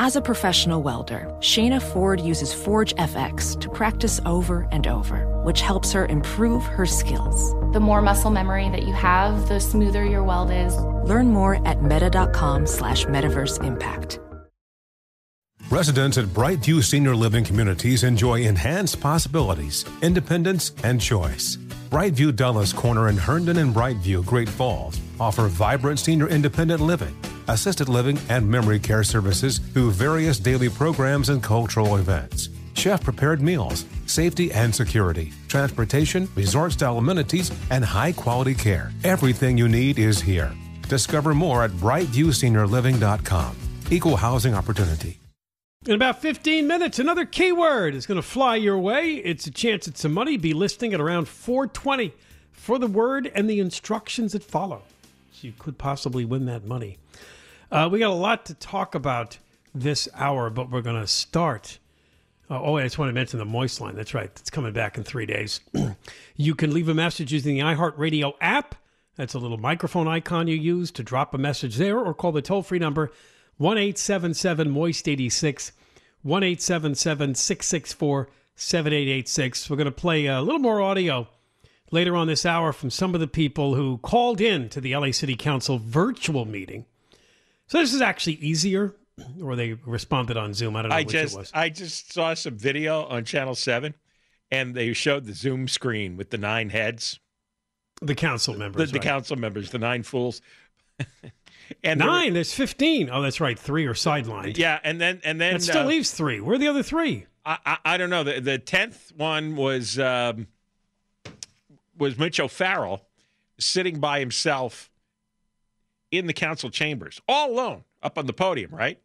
As a professional welder, Shayna Ford uses Forge FX to practice over and over, which helps her improve her skills. The more muscle memory that you have, the smoother your weld is. Learn more at meta.com slash metaverse impact. Residents at Brightview Senior Living Communities enjoy enhanced possibilities, independence, and choice. Brightview Dulles Corner in Herndon and Brightview, Great Falls offer vibrant senior independent living, assisted living, and memory care services through various daily programs and cultural events. Chef prepared meals, safety and security, transportation, resort style amenities, and high quality care. Everything you need is here. Discover more at brightviewseniorliving.com. Equal housing opportunity. In about 15 minutes, another keyword is going to fly your way. It's a chance at some money. Be listing at around 420 for the word and the instructions that follow. So you could possibly win that money. Uh, we got a lot to talk about this hour, but we're going to start. Uh, oh, I just want to mention the Moist line. That's right. It's coming back in three days. you can leave a message using the iHeartRadio app. That's a little microphone icon you use to drop a message there or call the toll free number 1 877 Moist 86, 1 877 664 7886. We're going to play a little more audio later on this hour from some of the people who called in to the LA City Council virtual meeting. So this is actually easier, or they responded on Zoom. I don't know I which just it was. I just saw some video on Channel Seven, and they showed the Zoom screen with the nine heads, the council members. the right. council members, the nine fools. and there were- Nine. There's 15. Oh, that's right. Three are sidelined. yeah, and then and then That still uh, leaves three. Where are the other three? I, I I don't know. The the tenth one was um, was Mitch O'Farrell sitting by himself in the council chambers, all alone, up on the podium. Right,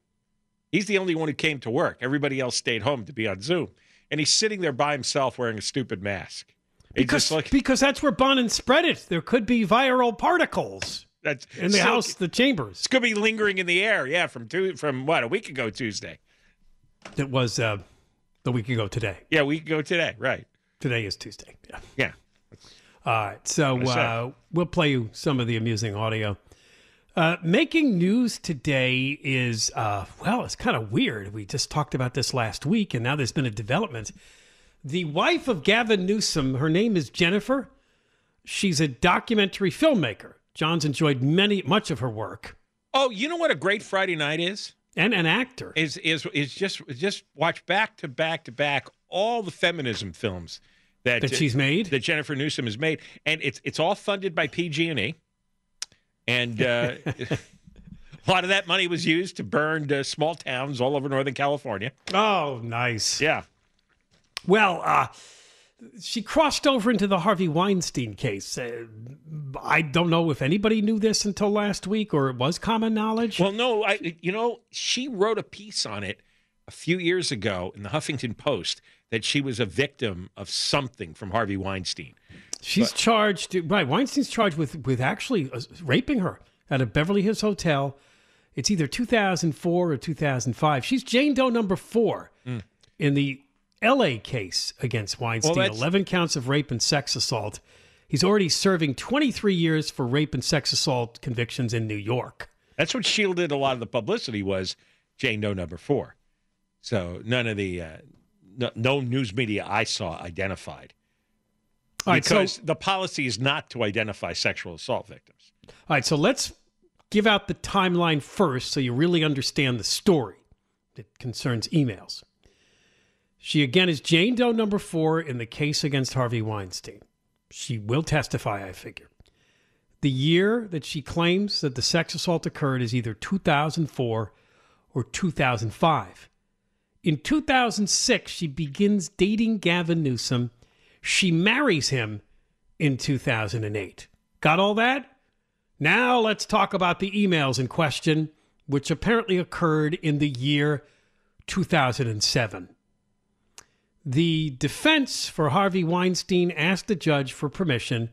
he's the only one who came to work. Everybody else stayed home to be on Zoom, and he's sitting there by himself wearing a stupid mask. It's Because, like because that's where Bonin spread it. There could be viral particles that's in the so- house, the chambers. It's gonna be lingering in the air. Yeah, from two from what a week ago Tuesday. It was uh, the week ago today. Yeah, a week ago today. Right. Today is Tuesday. Yeah. Yeah. All right. So uh, we'll play you some of the amusing audio. Uh, making news today is, uh, well, it's kind of weird. We just talked about this last week, and now there's been a development. The wife of Gavin Newsom, her name is Jennifer. She's a documentary filmmaker. John's enjoyed many, much of her work, Oh, you know what a great Friday night is? and an actor. is is is just just watch back to back to back all the feminism films that That she's made? that Jennifer Newsom has made, and it's it's all funded by PG&E, and uh, a lot of that money was used to burn uh, small towns all over Northern California. Oh, nice. Yeah, Well, uh, she crossed over into the Harvey Weinstein case. Uh, I don't know if anybody knew this until last week or it was common knowledge. well, no, I you know she wrote a piece on it a few years ago in the Huffington Post that she was a victim of something from Harvey Weinstein. She's charged, right? Weinstein's charged with, with actually uh, raping her at a Beverly Hills hotel. It's either 2004 or 2005. She's Jane Doe number four in the LA case against Weinstein. that's- 11 counts of rape and sex assault. He's already serving 23 years for rape and sex assault convictions in New York. That's what shielded a lot of the publicity was Jane Doe number four. So none of the uh, no, no news media I saw identified All right, so because the policy is not to identify sexual assault victims. All right, so let's give out the timeline first so you really understand the story that concerns emails. She again is Jane Doe number four in the case against Harvey Weinstein. She will testify, I figure. The year that she claims that the sex assault occurred is either 2004 or 2005. In 2006, she begins dating Gavin Newsom. She marries him in 2008. Got all that? Now let's talk about the emails in question, which apparently occurred in the year 2007. The defense for Harvey Weinstein asked the judge for permission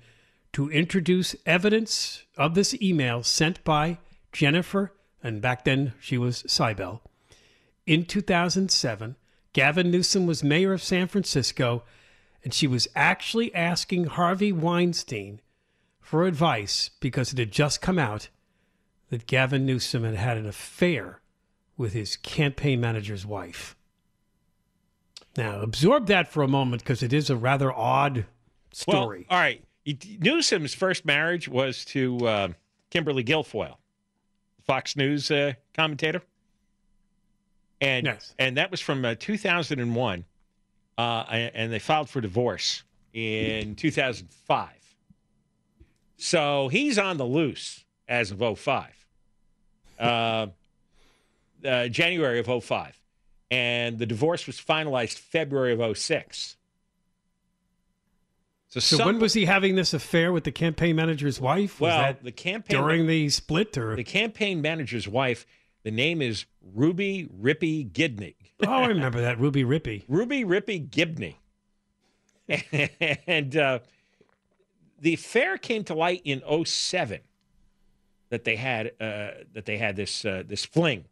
to introduce evidence of this email sent by Jennifer, and back then she was Seibel. In 2007, Gavin Newsom was mayor of San Francisco, and she was actually asking Harvey Weinstein for advice because it had just come out that Gavin Newsom had had an affair with his campaign manager's wife. Now, absorb that for a moment because it is a rather odd story. Well, all right. Newsom's first marriage was to uh, Kimberly Guilfoyle, Fox News uh, commentator, and yes. and that was from uh, 2001, uh, and they filed for divorce in 2005. So he's on the loose as of 05. Uh, uh, January of 05. And the divorce was finalized February of 06. So, so some, when was he having this affair with the campaign manager's wife? Was well, the campaign during the split, or the campaign manager's wife. The name is Ruby Rippey Gibney. oh, I remember that Ruby Rippey. Ruby Rippey Gibney, and uh, the affair came to light in 07 that they had uh, that they had this uh, this fling.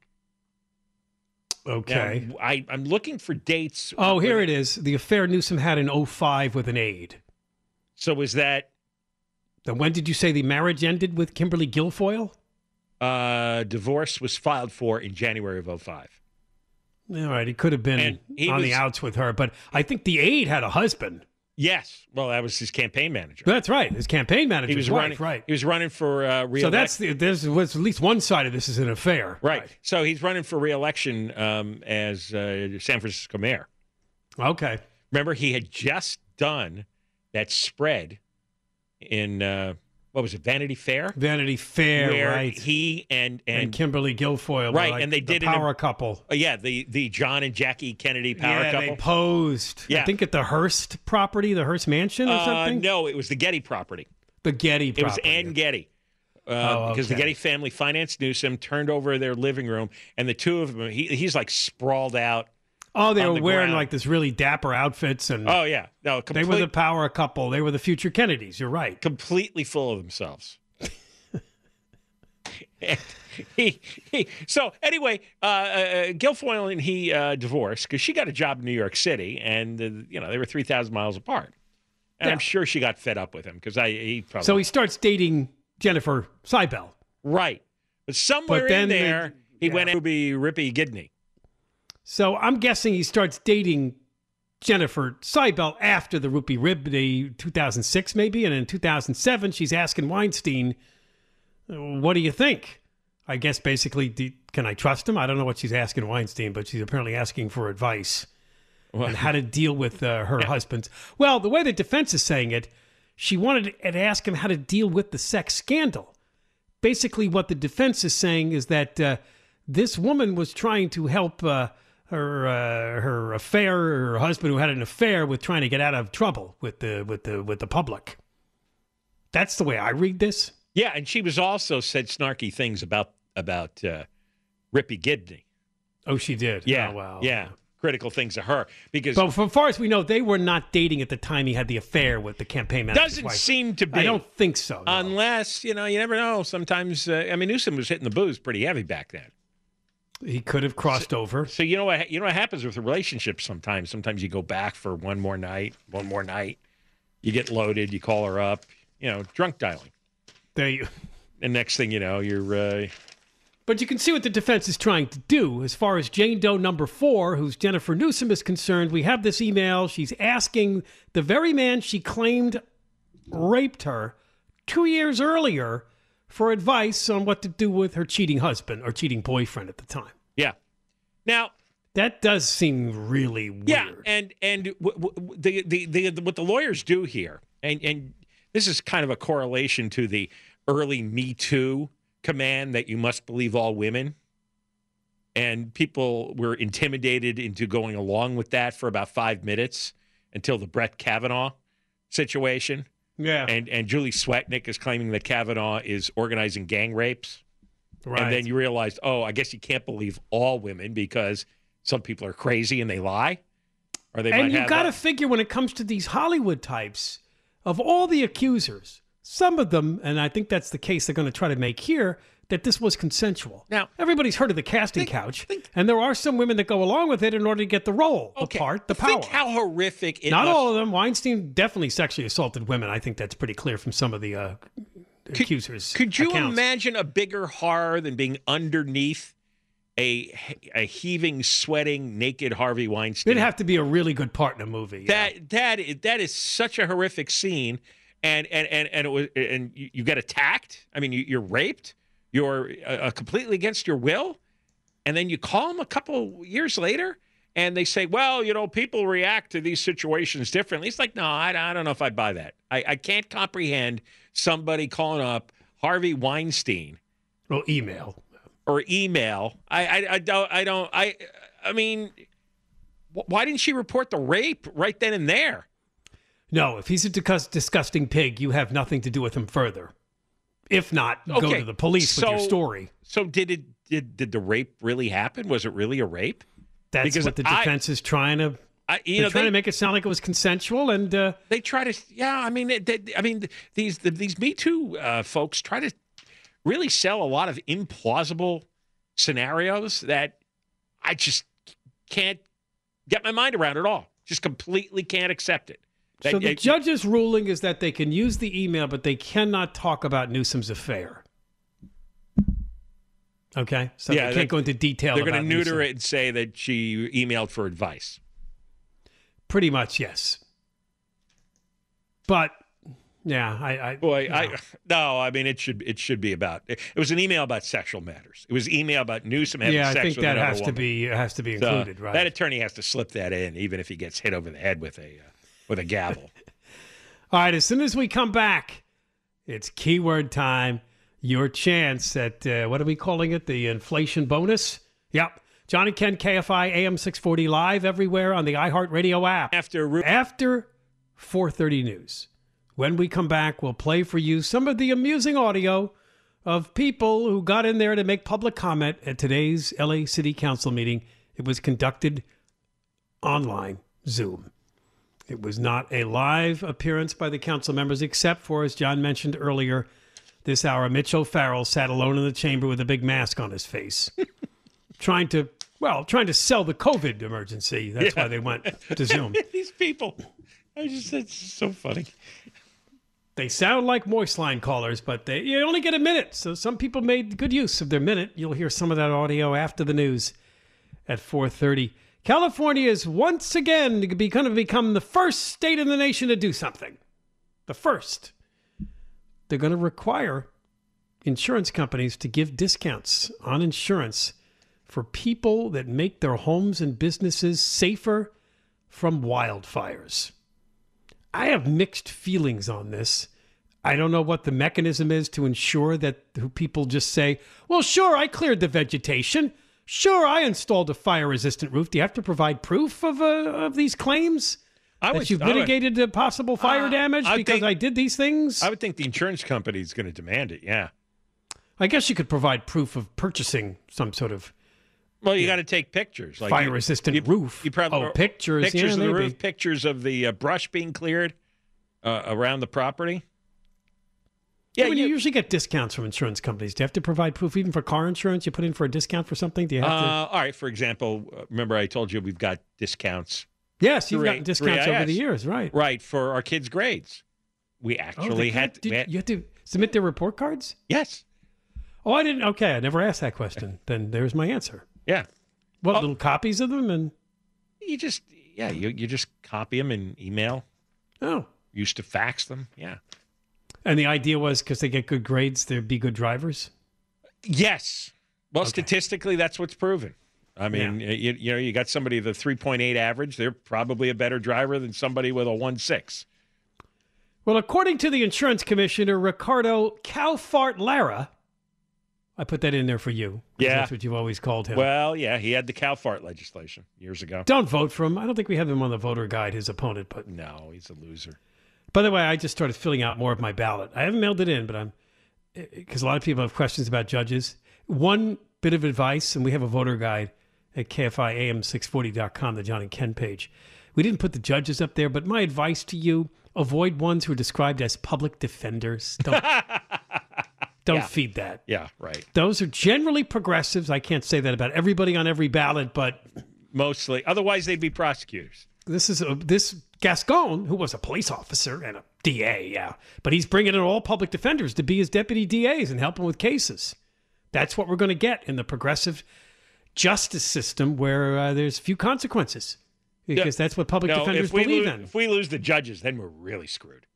Okay. Now, I, I'm looking for dates. Oh, here it is. The affair Newsom had in 05 with an aide. So was that. Then when did you say the marriage ended with Kimberly Guilfoyle? Uh, divorce was filed for in January of 05. All right. He could have been on was, the outs with her, but I think the aide had a husband. Yes. Well, that was his campaign manager. That's right. His campaign manager. He was wife, running. Right. He was running for uh, re So that's the, there's was at least one side of this is an affair. Right. right. So he's running for reelection um, as uh, San Francisco mayor. Okay. Remember, he had just done that spread in uh, what was it, Vanity Fair? Vanity Fair, where right? He and, and, and Kimberly Guilfoyle, right? Like and they did the power an, couple. Uh, yeah, the the John and Jackie Kennedy power yeah, couple. they posed. Yeah. I think at the Hearst property, the Hearst Mansion, or uh, something. No, it was the Getty property. The Getty. Property. It was Ann Getty. Uh, oh, because okay. the Getty family financed Newsom, turned over their living room, and the two of them, he, he's like sprawled out Oh, they were the wearing ground. like this really dapper outfits, and oh yeah, no, complete, they were the power couple. They were the future Kennedys. You're right. completely full of themselves. He, he, so anyway, uh, uh, Guilfoyle and he uh, divorced because she got a job in New York City, and uh, you know they were three thousand miles apart. And Yeah. I'm sure she got fed up with him because I he probably So he starts dating Jennifer Seibel. right, but somewhere But in there he yeah. went to be Rippey Gibney. So I'm guessing he starts dating Jennifer Seibel after the Rib, the 2006 maybe, and in 2007 she's asking Weinstein, "What do you think?" I guess basically, do, can I trust him? I don't know what she's asking Weinstein, but she's apparently asking for advice on how to deal with uh, her husband. Well, the way the defense is saying it, she wanted to ask him how to deal with the sex scandal. Basically, what the defense is saying is that uh, this woman was trying to help uh, her uh, her affair, her husband who had an affair, with trying to get out of trouble with the with the with the public. That's the way I read this. Yeah, and she was also said snarky things about about uh, Rippey Gibney. Oh, she did. Yeah, Oh, wow. yeah, critical things of her because But so far as we know, they were not dating at the time he had the affair with the campaign manager's doesn't seem to be. I don't think so. no. unless you know, you never know. Sometimes, uh, I mean, Newsom was hitting the booze pretty heavy back then. He could have crossed over. So you know what you know what happens with relationships sometimes. Sometimes you go back for one more night, one more night. You get loaded. You call her up. You know, drunk dialing. They, And next thing you know, you're uh, but you can see what the defense is trying to do. As far as Jane Doe number four, who's Jennifer Newsom, is concerned, we have this email. She's asking the very man she claimed raped her two years earlier for advice on what to do with her cheating husband or cheating boyfriend at the time. yeah. Now That does seem really weird. Yeah, and and w- w- the, the the what the lawyers do here, and and this is kind of a correlation to the early Me Too command that you must believe all women, and people were intimidated into going along with that for about five minutes until the Brett Kavanaugh situation, yeah, and and Julie Swetnick is claiming that Kavanaugh is organizing gang rapes. right. And then you realize, oh, I guess you can't believe all women because some people are crazy and they lie, or they and you got to figure when it comes to these Hollywood types, of all the accusers, some of them, and I think that's the case they're going to try to make here, that this was consensual. Now- everybody's heard of the casting couch, and there are some women that go along with it in order to get the role, the part, the power. Think how horrific it Not must- all of them. Weinstein definitely sexually assaulted women. I think that's pretty clear from some of the uh, accusers. Could you accounts. imagine a bigger horror than being underneath a a heaving, sweating, naked Harvey Weinstein? It'd have to be a really good part in a movie. that that is, that is such a horrific scene, and and and and it was and you, you get attacked. I mean, you, you're raped. You're uh, uh, completely against your will, and then you call them a couple years later, and they say, "Well, you know, people react to these situations differently." It's like, no, I, I don't know if I buy that. I, I can't comprehend somebody calling up Harvey Weinstein Well, email. or email. I, I, I don't. I don't. I. I mean, why didn't she report the rape right then and there? No, if he's a disgusting pig, you have nothing to do with him further. If not, go to the police with your story. So did it? Did did the rape really happen? Was it really a rape? That's because what the I- defense is trying to. I, you know, trying they, to make it sound like it was consensual, and uh, they try to. Yeah, I mean, they, they- I mean, these the, these Me Too uh, folks try to really sell a lot of implausible scenarios that I just can't get my mind around at all. Just completely can't accept it. That- so the it- judge's ruling is that they can use the email, but they cannot talk about Newsom's affair. Okay, so Yeah, they can't go into detail. they're going to neuter Newsom. it and say that she emailed for advice. Pretty much, yes. But yeah, I, I Boy, no. I no, I mean it should it should be about it was an email about sexual matters. It was email about Newsom having yeah, I sex think with that has to woman. be has to be So included, right? That attorney has to slip that in, even if he gets hit over the head with a uh, with a gavel. All right, as soon as we come back, it's keyword time. Your chance at uh, what are we calling it? The inflation bonus? Yep. John and Ken KFI AM 640 live everywhere on the iHeartRadio app. After After 4:30 news. When we come back, we'll play for you some of the amusing audio of people who got in there to make public comment at today's LA City Council meeting. It was conducted online, Zoom. It was not a live appearance by the council members, except for, as John mentioned earlier, this hour, Mitch O'Farrell sat alone in the chamber with a big mask on his face, trying to, well, trying to sell the COVID emergency. That's why they went to Zoom. these people, I just it's so funny. They sound like moist line callers, but they you only get a minute. So some people made good use of their minute. You'll hear some of that audio after the news at 4:30. California is once again going to become the first state in the nation to do something. The first. They're going to require insurance companies to give discounts on insurance for people that make their homes and businesses safer from wildfires. I have mixed feelings on this. I don't know what the mechanism is to ensure that people just say, well, sure, I cleared the vegetation. Sure, I installed a fire resistant roof. Do you have to provide proof of, uh, of these claims? I that would- you've I would- mitigated the possible fire Uh, damage I because think- I did these things? I would think the insurance company is going to demand it. Yeah. I guess you could provide proof of purchasing some sort of Well, you got to take pictures, like fire resistant you- roof. You probably oh, pictures, pictures yeah, of the maybe. roof, pictures of the uh, brush being cleared uh, around the property. Yeah, when you- you usually get discounts from insurance companies. Do you have to provide proof even for car insurance? You put in for a discount for something? Do you have to? Uh, all right. For example, uh, remember I told you we've got discounts, Yes, you've three- gotten discounts over the years, right? right, for our kids' grades. We Oh, actually they had, got- did- we had- you had to submit their report cards. yes, Oh, I didn't. Okay, I never asked that question. Then there's my answer. yeah. What Oh. little copies of them? And You just yeah, you you just copy them and email. oh, Used to fax them. Yeah. And the idea was because they get good grades, they'd be good drivers. Yes. Well, statistically, that's what's proven. I mean, you, you know, you got somebody with a 3.8 average, they're probably a better driver than somebody with a 1.6. Well, according to the insurance commissioner Ricardo Cowfart Lara, I put that in there for you. Yeah. that's what you've always called him. Well, yeah, he had the cow fart legislation years ago. Don't vote for him. I don't think we have him on the voter guide, his opponent. But No, he's a loser. By the way, I just started filling out more of my ballot. I haven't mailed it in, but I'm eh, eh, because a lot of people have questions about judges. One bit of advice, and we have a voter guide, at KFIAM640.com, the John and Ken page. We didn't put the judges up there, but my advice to you avoid ones who are described as public defenders. Don't, don't Yeah. feed that. Yeah, right. Those are generally progressives. I can't say that about everybody on every ballot, but Mostly. Otherwise, they'd be prosecutors. this is a, this Gascon, who was a police officer and a DA, yeah, but he's bringing in all public defenders to be his deputy DAs and help him with cases. That's what we're going to get in the progressive justice system, where uh, there's few consequences, because that's what public No, defenders believe in. if we lose the judges, then we're really screwed.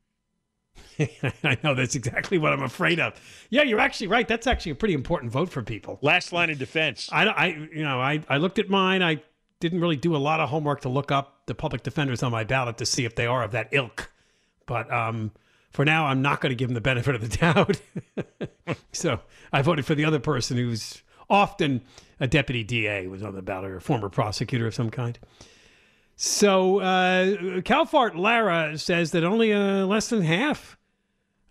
I know that's exactly what I'm afraid of. Yeah, you're actually right. That's actually a pretty important vote for people. Last line of defense. I, I you know, I, I looked at mine. I didn't really do a lot of homework to look up the public defenders on my ballot to see if they are of that ilk. But um, for now, I'm not going to give them the benefit of the doubt. so I voted for the other person who's often a deputy DA was on the ballot or a former prosecutor of some kind. So uh, Calfart Lara says that only uh, less than half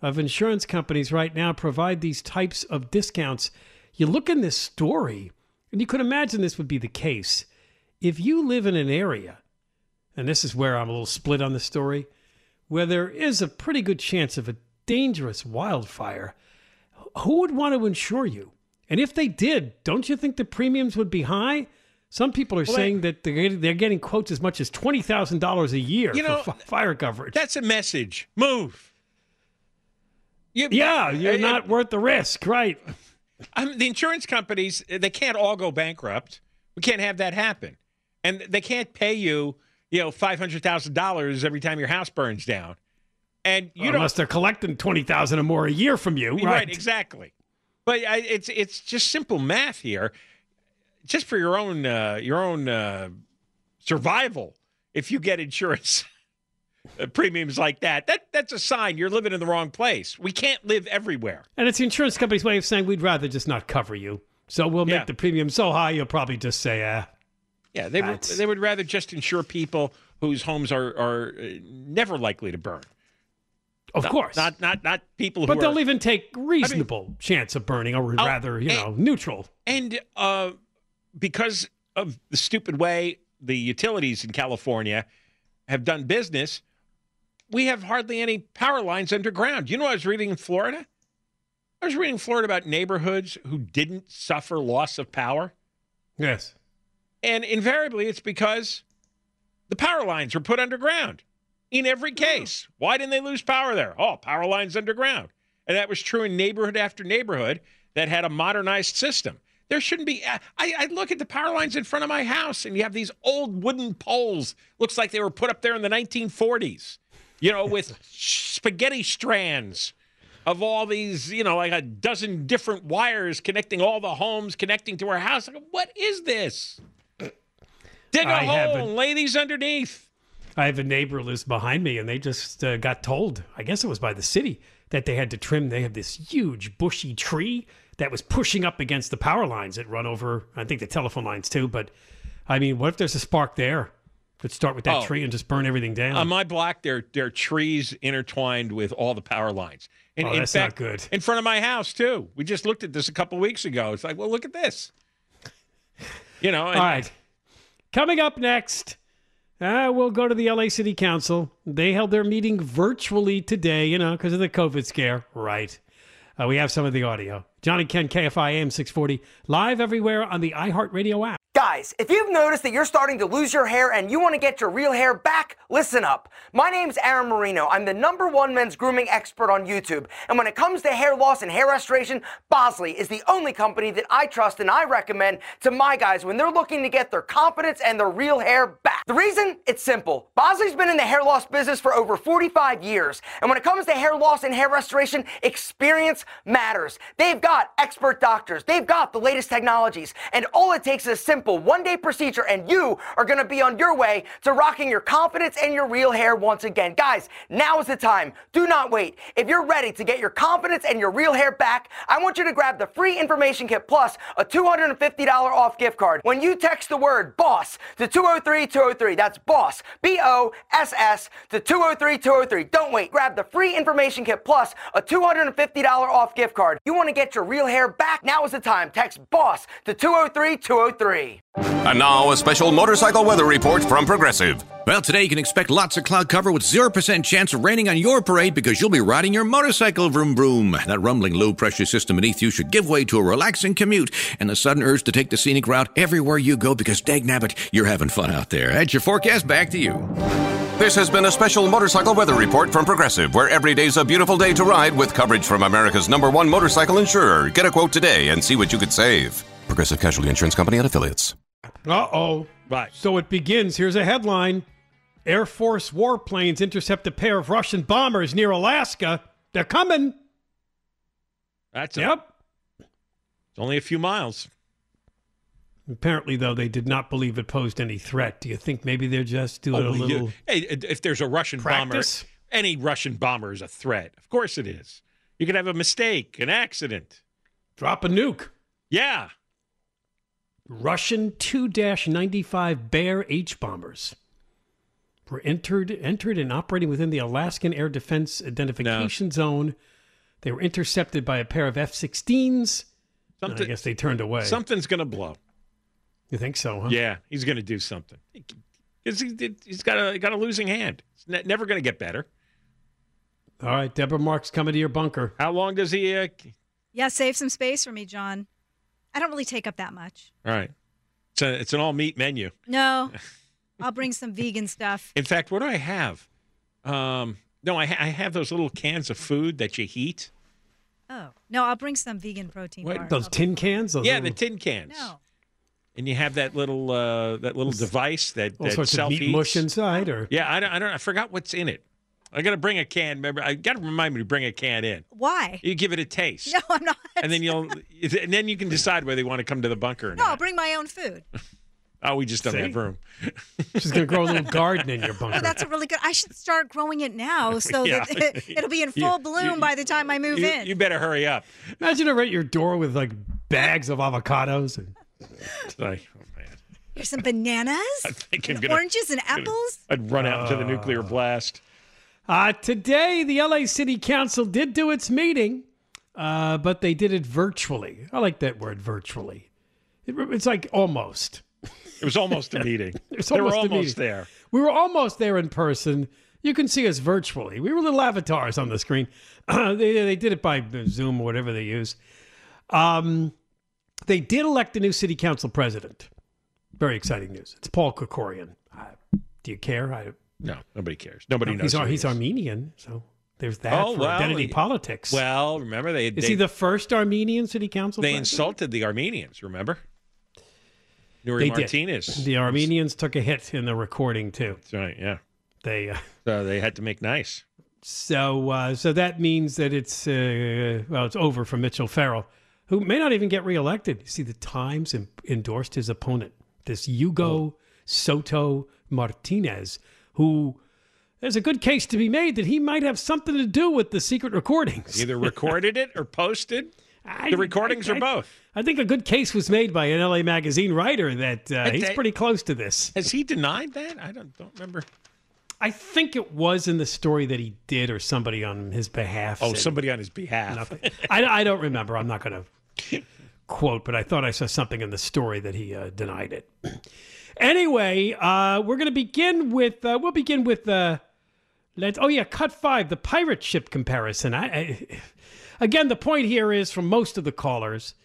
of insurance companies right now provide these types of discounts. You look in this story, and you could imagine this would be the case. If you live in an area, and this is where I'm a little split on the story, where there is a pretty good chance of a dangerous wildfire, who would want to insure you? And if they did, don't you think the premiums would be high? Some people are saying that they're getting, they're getting quotes as much as twenty thousand dollars a year You know, for fi- fire coverage. That's a message. Move. You- yeah, you're uh, not worth the risk, right? I mean, the insurance companies, they can't all go bankrupt. We can't have that happen. And they can't pay you, you know, $500,000 every time your house burns down. And you Unless they're collecting twenty thousand or more a year from you, right? right, exactly. But I, it's it's just simple math here. Just for your own uh, your own uh, survival, if you get insurance uh, premiums like that, that that's a sign you're living in the wrong place. We can't live everywhere. And it's the insurance company's way of saying we'd rather just not cover you. So we'll make Yeah. the premium so high you'll probably just say, ah, Yeah, they would, they would rather just insure people whose homes are are uh, never likely to burn. of course. Not not not people who but are they'll even take reasonable chance of burning or Oh, rather, you eh, know, neutral. and uh, because of the stupid way the utilities in California have done business, we have hardly any power lines underground. You know, what I was reading in Florida. I was reading in Florida about neighborhoods who didn't suffer loss of power, Yes. And invariably it's because the power lines were put underground. In every oh. case, why didn't they lose power there? Oh, power lines underground, and that was true in neighborhood after neighborhood that had a modernized system. There shouldn't be. I, I look at the power lines in front of my house, and you have these old wooden poles. Looks like they were put up there in the 1940s. You know, with spaghetti strands of all these. You know, like a dozen different wires connecting all the homes, connecting to our house. Go, what is this? Dig a I hole, and lay these underneath. I have a neighbor who lives behind me, and they just uh, got told, I guess it was by the city, that they had to trim. They have this huge bushy tree that was pushing up against the power lines that run over, I think, the telephone lines too. But I mean, what if there's a spark there? Could start with that Oh. tree and just burn everything down. On my block, there there are trees intertwined with all the power lines. And Oh, in that's not good. In front of my house too. We just looked at this a couple weeks ago. It's like, well, look at this. You know, and All right. Coming up next, uh, we'll go to the LA City Council. They held their meeting virtually today, you know, because of the COVID scare. Right. Uh, we have some of the audio. John and Ken, KFI AM 640, live everywhere on the iHeartRadio app. Guys, if you've noticed that you're starting to lose your hair and you want to get your real hair back, listen up. My name's Aaron Marino. I'm the number one men's grooming expert on YouTube. And when it comes to hair loss and hair restoration, Bosley is the only company that I trust and I recommend to my guys when they're looking to get their confidence and their real hair back. The reason? It's simple. Bosley's been in the hair loss business for over 45 years. And when it comes to hair loss and hair restoration, experience matters. They've got expert doctors, they've got the latest technologies, and all it takes is a simple one day procedure, and you are gonna be on your way to rocking your confidence and your real hair once again. Guys, now is the time. Do not wait. If you're ready to get your confidence and your real hair back, I want you to grab the free information kit plus a $250 off gift card when you text the word BOSS to 203 203 203. That's BOSS, B O S S, to 203 203. Don't wait. Grab the free information kit plus a $250 off gift card. You want to get your real hair back? Now is the time. Text BOSS to 203 203. And now, a special motorcycle weather report from Progressive. Well, today you can expect lots of cloud cover with 0% chance of raining on your parade because you'll be riding your motorcycle vroom vroom. That rumbling low pressure system beneath you should give way to a relaxing commute and the sudden urge to take the scenic route everywhere you go because dag nabbit, you're having fun out there. That's your forecast. Back to you. This has been a special motorcycle weather report from Progressive, where every day's a beautiful day to ride with coverage from America's number one motorcycle insurer. Get a quote today and see what you could save. Progressive Casualty Insurance Company and affiliates. Uh oh. Right. So it begins. Here's a headline Air Force warplanes intercept a pair of Russian bombers near Alaska. They're coming. That's a, Yep. it's only a few miles. Apparently, though, they did not believe it posed any threat. Do you think maybe they're just doing oh, a Oh, you- little. hey, if there's a Russian Practice? bomber, any Russian bomber is a threat. Of course it is. You could have a mistake, an accident. Drop a nuke. Yeah. Russian 2 95 Bear H bombers were entered entered and operating within the Alaskan Air Defense Identification Zone. They were intercepted by a pair of F 16s. I guess they turned away. something's going to blow. You think so, huh? Yeah, he's going to do something. 'Cause he, he's got a got a losing hand. It's never going to get better. All right, Deborah Mark's coming to your bunker. How long does he? Uh, Yeah, save some space for me, John. I don't really take up that much. all right. It's a, it's an all meat menu. No, I'll bring some vegan stuff. In fact, what do I have? Um, no, I, ha- I have those little cans of food that you heat. Oh no, I'll bring some vegan protein What, bars. Those I'll- tin cans? Those Yeah, the tin cans. No, And you have that little uh, that little device that, all that sorts of self meat mush inside, or Yeah, I don't, I don't. I forgot what's in it. I got to bring a can. Remember, I got to remind me to bring a can in. why? You give it a taste, No, I'm not. and then you'll, and then you can decide whether you want to come to the bunker or not. No, I'll bring my own food. oh, we just don't See? have room. she's going to grow a little garden in your bunker. Oh, that's a really good. I should start growing it now so Yeah. that it, will be in You- full bloom you- by the time I move You, in. you better hurry up. Imagine her at your door with like bags of avocados. And, like, oh man, Here's some bananas, I think I'm and gonna oranges, and gonna- apples. I'd run out into the nuclear ah. blast. Uh, today, the LA City Council did do its meeting, uh, but they did it virtually. I like that word, virtually. It, it's like almost. It was almost a meeting. It's they were almost a almost there. We were almost there in person. You can see us virtually. We were little avatars on the screen. they, they did it by Zoom or whatever they use. Um, they did elect a new city council president. Very exciting news. It's Paul Krekorian. Uh, do you care? I, No, nobody cares. Nobody knows. he's, who Ar- he he's. Armenian, so there's that Oh, for well, identity politics. Well, remember they Is they, he the first Armenian city council they president? insulted the Armenians. Remember, Nury They did. Martinez. The Armenians took a hit in the recording too. That's right. Yeah. They uh, So they had to make nice. so uh, so that means that it's uh, well it's over for Mitch O'Farrell, who may not even get reelected. You see, the Times en- endorsed his opponent, this Hugo Soto Martinez, who there's a good case to be made that he might have something to do with the secret recordings. Either recorded it or posted. I- The recordings I- are both. I think a good case was made by an LA Magazine writer that uh, he's pretty close to this. Has he denied that? I don't don't remember. I think it was in the story that he did, or somebody on his behalf. Oh, somebody on his behalf. I, I don't remember. I'm not going to quote, but I thought I saw something in the story that he uh, denied it. Anyway, uh, we're going to begin with. Uh, we'll begin with. Uh, let's. Oh yeah, cut five. The pirate ship comparison. I, I again, the point here is from most of the callers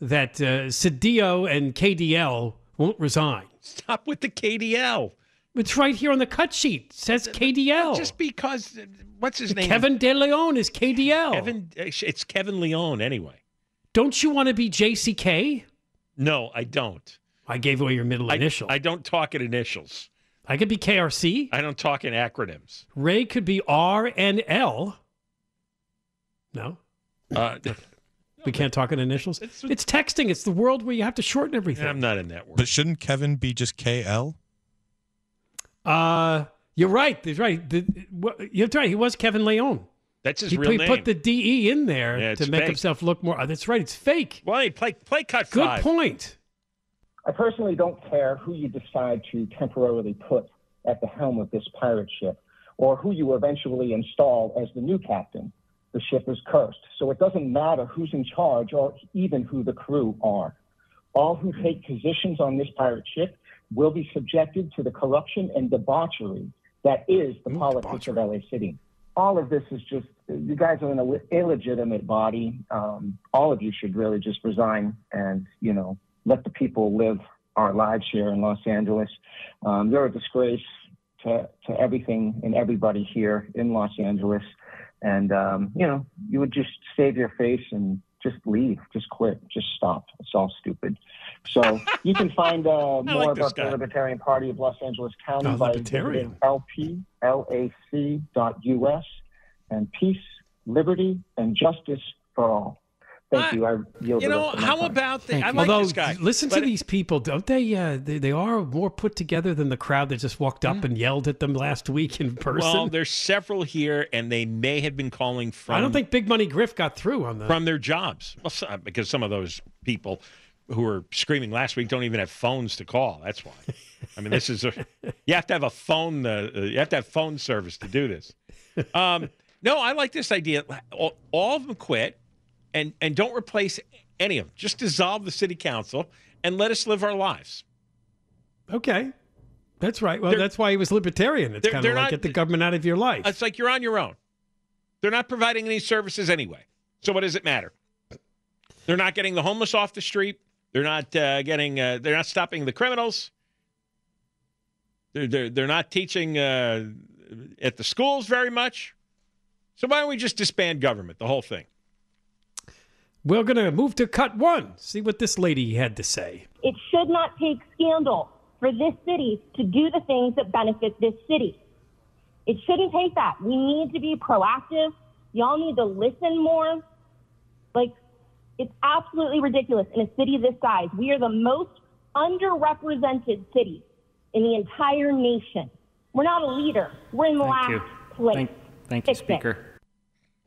that uh, Cedillo and KDL won't resign. Stop with the KDL. It's right here on the cut sheet. It says KDL. Just because. What's his name? Kevin De Leon is KDL. Kevin. It's Kevin Leon anyway. Don't you want to be JCK? No, I don't. I gave away your middle I, initial. I don't talk in initials. I could be KRC. I don't talk in acronyms. Ray could be R and L. No, Uh, we can't talk in initials. It's- It's texting. It's the world where you have to shorten everything. I'm not in that world. But shouldn't Kevin be just KL? Uh, you're right. That's right. The, you're right. He was Kevin Leon. That's his He, real he name. put the DE in there Yeah, to make fake. himself look more. oh, that's right. It's fake. well, hey, play play cut Good five. point. I personally don't care who you decide to temporarily put at the helm of this pirate ship or who you eventually install as the new captain. The ship is cursed, so it doesn't matter who's in charge or even who the crew are. All who take positions on this pirate ship will be subjected to the corruption and debauchery that is the politics of LA City. All of this is just, you guys are in an illegitimate body. Um, all of you should really just resign and, you know, let the people live our lives here in Los Angeles. Um, you're a disgrace to, to everything and everybody here in Los Angeles. And, um, you know, you would just save your face and just leave, just quit, just stop. It's all stupid. So you can find uh, more like about the. Libertarian Party of Los Angeles County Oh, by visiting lplac.us and peace, liberty, and justice for all. Thank you. I yield You know, rest of my how time. about the? I like Although, this guy. listen to But- these people, don't they, uh, they? They are more put together than the crowd that just walked up and yelled at them last week in person. Mm. Well, there's several here, and they may have been calling from. I don't think Big Money Griff got through on that. from their jobs. Well, so- because some of those people who were screaming last week don't even have phones to call. That's why. I mean, this is a, you have to have a phone. Uh, uh, you have to have phone service to do this. Um, no, I like this idea. All, all of them quit, and and don't replace any of them. Just dissolve the city council and let us live our lives. Okay. That's right. Well, They're- that's why he was libertarian. It's kind of like not- get the government out of your life. It's like you're on your own. They're not providing any services anyway. So what does it matter? They're not getting the homeless off the street. They're not uh, getting. Uh, they're not stopping the criminals. They're they're, they're not teaching uh, at the schools very much. So why don't we just disband government, the whole thing? We're going to move to cut one. See what this lady had to say. It should not take scandal for this city to do the things that benefit this city. It shouldn't take that. We need to be proactive. Y'all need to listen more. Like, it's absolutely ridiculous in a city this size. We are the most underrepresented city in the entire nation. We're not a leader. We're in the last you. place. Thank, thank you, Fix it. Speaker.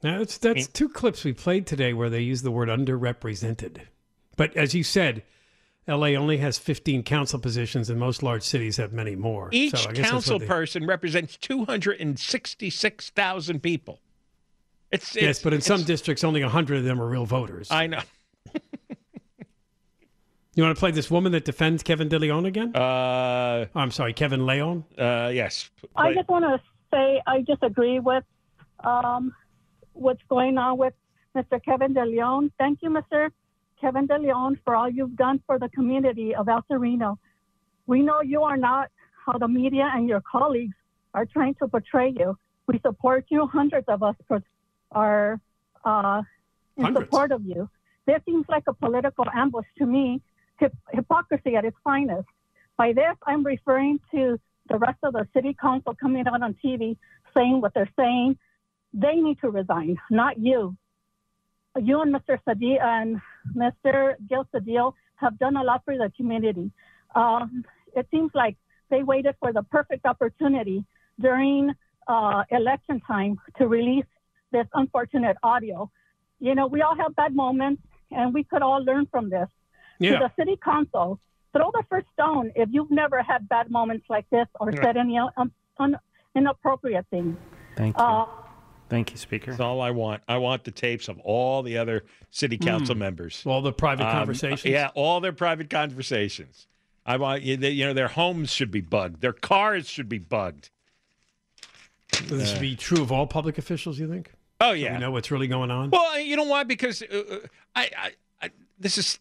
Now, that's that's two clips we played today where they use the word underrepresented. But as you said, LA only has 15 council positions, and most large cities have many more. Each So I guess council they- person represents two hundred and sixty-six thousand people. It's, it's Yes, but in some districts, only 100 of them are real voters. I know. You want to play this woman that defends Kevin De Leon again? Uh, I'm sorry, Kevin Leon? Uh, yes. I just want to say I disagree with um, what's going on with Mr. Kevin De Leon. Thank you, Mr. Kevin De Leon, for all you've done for the community of El Sereno. We know you are not how the media and your colleagues are trying to portray you. We support you. Hundreds of us are uh, in Hundreds. support of you. This seems like a political ambush to me, hip- hypocrisy at its finest. By this, I'm referring to the rest of the city council coming out on TV saying what they're saying. They need to resign, not you. You and Mr. Sadi and Mr. Gil Cedillo have done a lot for the community. Um, it seems like they waited for the perfect opportunity during uh, election time to release this unfortunate audio. You know, we all have bad moments, and we could all learn from this. Yeah. To the city council, throw the first stone if you've never had bad moments like this or Yeah. said any un- un- inappropriate things. Thank you. Uh, Thank you, Speaker. That's all I want. I want the tapes of all the other city council Hmm. members. All the private Um, conversations? Yeah, all their private conversations. I want you you know their homes should be bugged. Their cars should be bugged. This should be true of all public officials, you think? Oh So yeah. we know what's really going on? Well, you know why? Because uh, uh, I, I, I, this is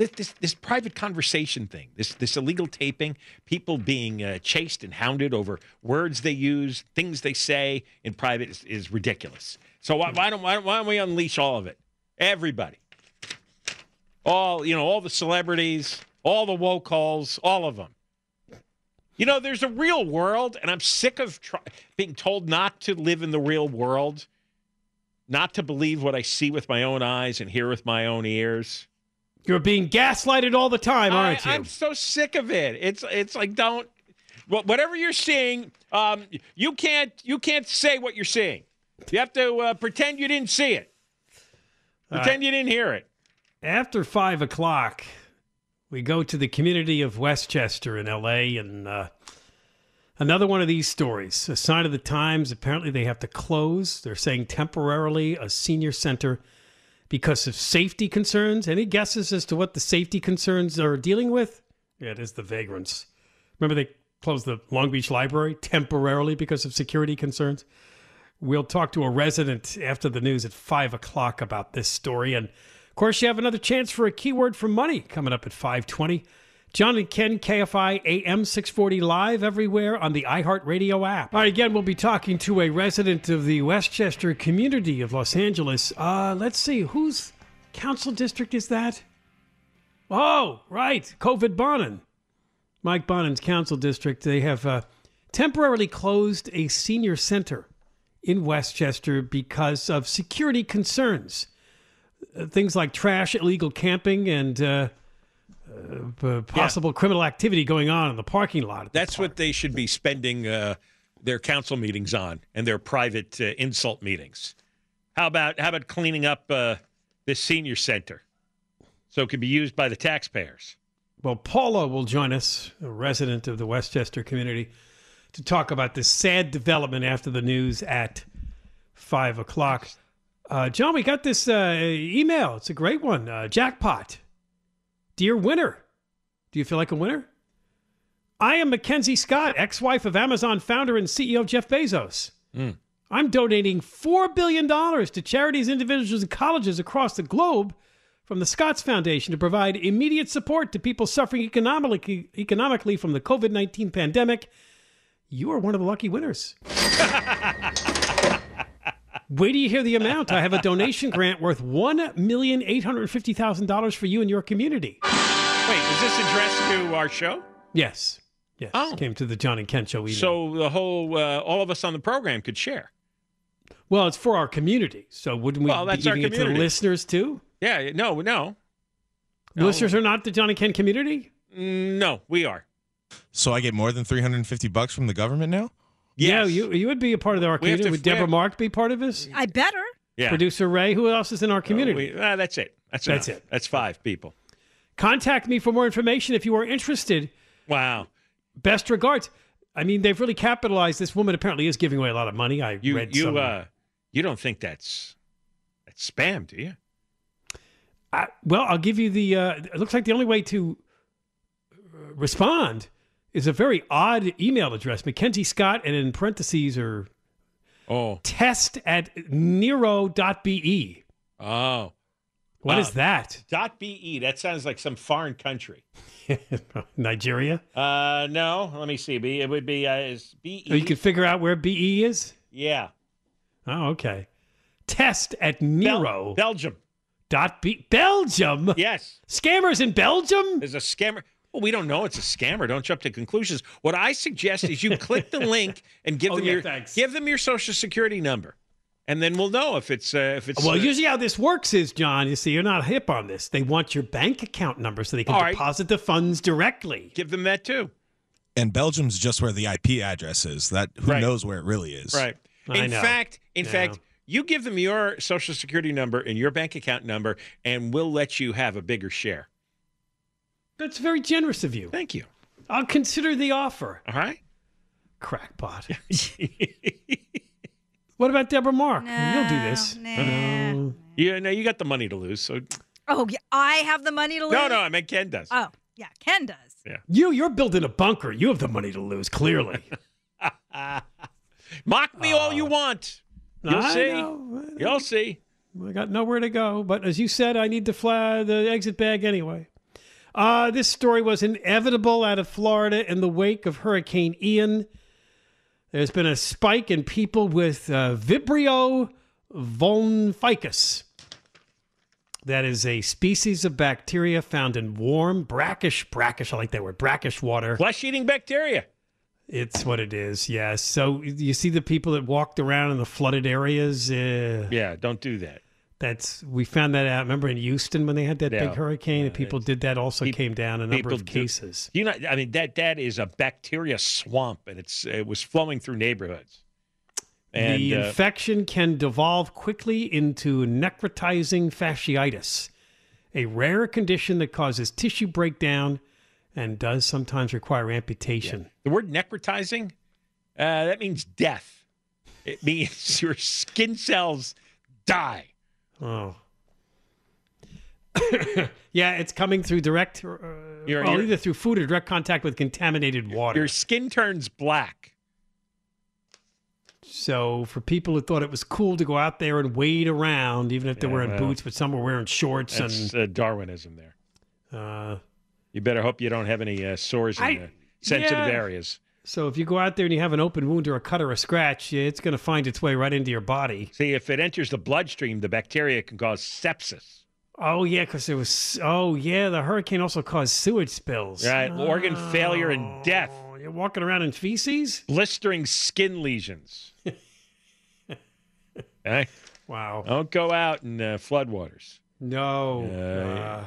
this, this this private conversation thing, this this illegal taping, people being uh, chased and hounded over words they use, things they say in private is, is ridiculous. So why, why don't why, why don't we unleash all of it? Everybody, all you know, all the celebrities, all the woke calls, all of them. You know, there's a real world, and I'm sick of try- being told not to live in the real world not to believe what I see with my own eyes and hear with my own ears. You're being gaslighted all the time, aren't you? I, am so sick of it. It's it's like don't whatever you're seeing. Um, you can't you can't say what you're seeing. You have to uh, pretend you didn't see it. Pretend right. you didn't hear it. After five o'clock, We go to the community of Westchester in LA and uh, another one of these stories. A sign of the times. Apparently, they have to close. They're saying temporarily a senior center because of safety concerns. Any guesses as to what the safety concerns are dealing with? Yeah, it is the vagrants. Remember, they closed the Long Beach Library temporarily because of security concerns? We'll talk to a resident after the news at 5 o'clock about this story. And of course, you have another chance for a keyword for money coming up at 520. John and Ken, KFI AM 640 live everywhere on the iHeartRadio app. All right, again, we'll be talking to a resident of the Westchester community of Los Angeles. Uh, let's see, whose council district is that? Oh, right, COVID Bonin. Mike Bonin's council district. They have uh, temporarily closed a senior center in Westchester because of security concerns. Uh, things like trash, illegal camping, and uh, uh, possible criminal activity going on in the parking lot. the That's what they should be spending uh, their council meetings on and their private uh, insult meetings. How about how about cleaning up uh, this senior center so it can be used by the taxpayers? Well, Paula will join us, a resident of the Westchester community, to talk about this sad development after the news at five o'clock. Uh, John, we got this uh, email. It's a great one. Uh, jackpot. Dear winner, do you feel like a winner? I am Mackenzie Scott, ex wife of Amazon founder and CEO Jeff Bezos. Mm. I'm donating $4 billion to charities, individuals, and colleges across the globe from the Scotts Foundation to provide immediate support to people suffering economically, economically from the COVID 19 pandemic. You are one of the lucky winners. Wait till you hear the amount. I have a donation grant worth $1,850,000 for you and your community. Wait, is this addressed to our show? Yes. Yes. Oh. Came to the John and Ken show email. So the whole, uh, all of us on the program could share. well, it's for our community. So wouldn't we Well, be that's our giving it to the community. listeners too? Yeah, no, no, The Listeners are not the John and Ken community? no, we are. So I get more than 350 bucks from the government now? Yeah, you you would be a part of the We have community. to- would Deborah have- Mark be part of this? I better. Yeah. Producer Ray, who else is in our community? We- uh, that's it. That's That's enough. it. That's five people. Contact me for more information if you are interested. Wow. Best regards. I mean, they've really capitalized. This woman apparently is giving away a lot of money. I You read you some. uh you don't think that's that's spam, do you? I, well, I'll give you the. Uh, it looks like the only way to uh, respond is a very odd email address, Mackenzie Scott, and in parentheses are oh test at nero.be. Oh. What Wow. is that? Dot BE. That sounds like some foreign country. Nigeria? Uh no, let me see. It would be uh, is BE. Oh, you can figure out where BE is? yeah. Oh, okay. Test at Nero. Belgium. Dot B. Belgium? Yes. Scammers in Belgium? There's a scammer. Well, we don't know it's a scammer. Don't jump to conclusions. What I suggest is you click the link and give Oh, them yeah, your thanks. give them your social security number, and then we'll know if it's uh, if it's. Well, uh, usually how this works is, John, you see, you're not hip on this. They want your bank account number so they can All right. deposit the funds directly. give them that too. And Belgium's just where the IP address is. That who Right. knows where it really is. Right. In fact, in Yeah. fact, you give them your social security number and your bank account number, and we'll let you have a bigger share. That's very generous of you. Thank you. I'll consider the offer. All right. Crackpot. what about Deborah Mark? You'll do this. nah. No. Yeah, no, you got the money to lose. So Oh, yeah, I have the money to lose. no, no, I mean Ken does. Oh, yeah, Ken does. Yeah. You, you're building a bunker. You have the money to lose, clearly. Mock me all you uh, want. You'll I see. know. You'll see. I got nowhere to go. But as you said, I need to fly the exit bag anyway. Uh, this story was inevitable out of Florida in the wake of Hurricane Ian. There's been a spike in people with uh, Vibrio vulnificus. That is a species of bacteria found in warm, brackish, brackish, I like that word, brackish water. Flesh eating bacteria. It's what it is, yes. So you see the people that walked around in the flooded areas? Uh, Yeah, don't do that. That's we found that out. Remember in Houston when they had that Yeah. big hurricane, and people did that. Also came down a number People of do- cases. You know, I mean that that is a bacteria swamp, and it's it was flowing through neighborhoods. And the uh, infection can devolve quickly into necrotizing fasciitis, a rare condition that causes tissue breakdown and does sometimes require amputation. The word necrotizing, uh, that means death. It means your skin cells die. Oh. yeah, it's coming through direct, uh, You're- well, you're- either through food or direct contact with contaminated water. Your skin turns black. So for people who thought it was cool to go out there and wade around, even if they're Yeah, wearing well, boots, but some were wearing shorts That's and uh, Darwinism there. uh, You better hope you don't have any uh, sores in I- the sensitive yeah. areas. So if you go out there and you have an open wound or a cut or a scratch, it's going to find its way right into your body. See, if it enters the bloodstream, the bacteria can cause sepsis. Oh yeah, because it was. Oh yeah, the hurricane also caused sewage spills. Right, organ failure and death. Oh, You're walking around in feces. Blistering skin lesions. okay? Wow. Don't go out in uh, floodwaters. No. Uh, Uh,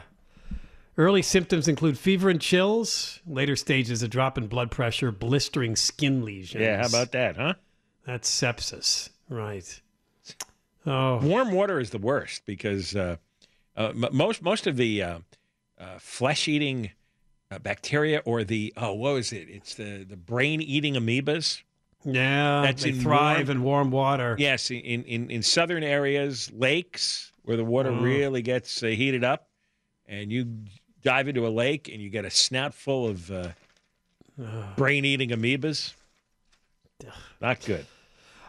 early symptoms include fever and chills. Later stages, a drop in blood pressure, blistering skin lesions. Yeah, how about that, huh? That's sepsis. Right. Oh. Warm water is the worst because uh, uh, most most of the uh, uh, flesh eating uh, bacteria or the oh what was it? It's the the brain eating amoebas. Yeah, That's they in thrive warm- in warm water. Yes, in, in in southern areas, lakes where the water Mm. really gets uh, heated up, and you dive into a lake and you get a snout full of uh, brain eating amoebas. Not good.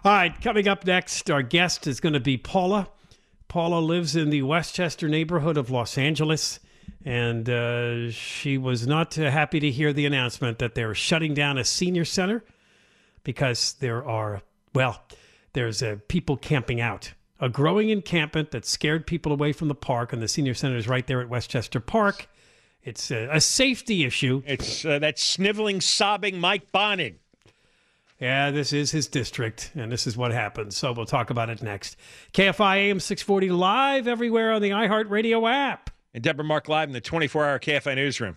All right, coming up next, our guest is going to be Paula. Paula lives in the Westchester neighborhood of Los Angeles, and uh, she was not uh, happy to hear the announcement that they're shutting down a senior center because there are, well, there's uh, people camping out. A growing encampment that scared people away from the park, and the senior center is right there at Westchester Park. It's a, a safety issue. It's uh, that sniveling, sobbing Mike Bonin. Yeah, this is his district, and this is what happens. So we'll talk about it next. KFI AM 640 live everywhere on the iHeartRadio app. And Deborah Mark live in the 24 hour KFI newsroom.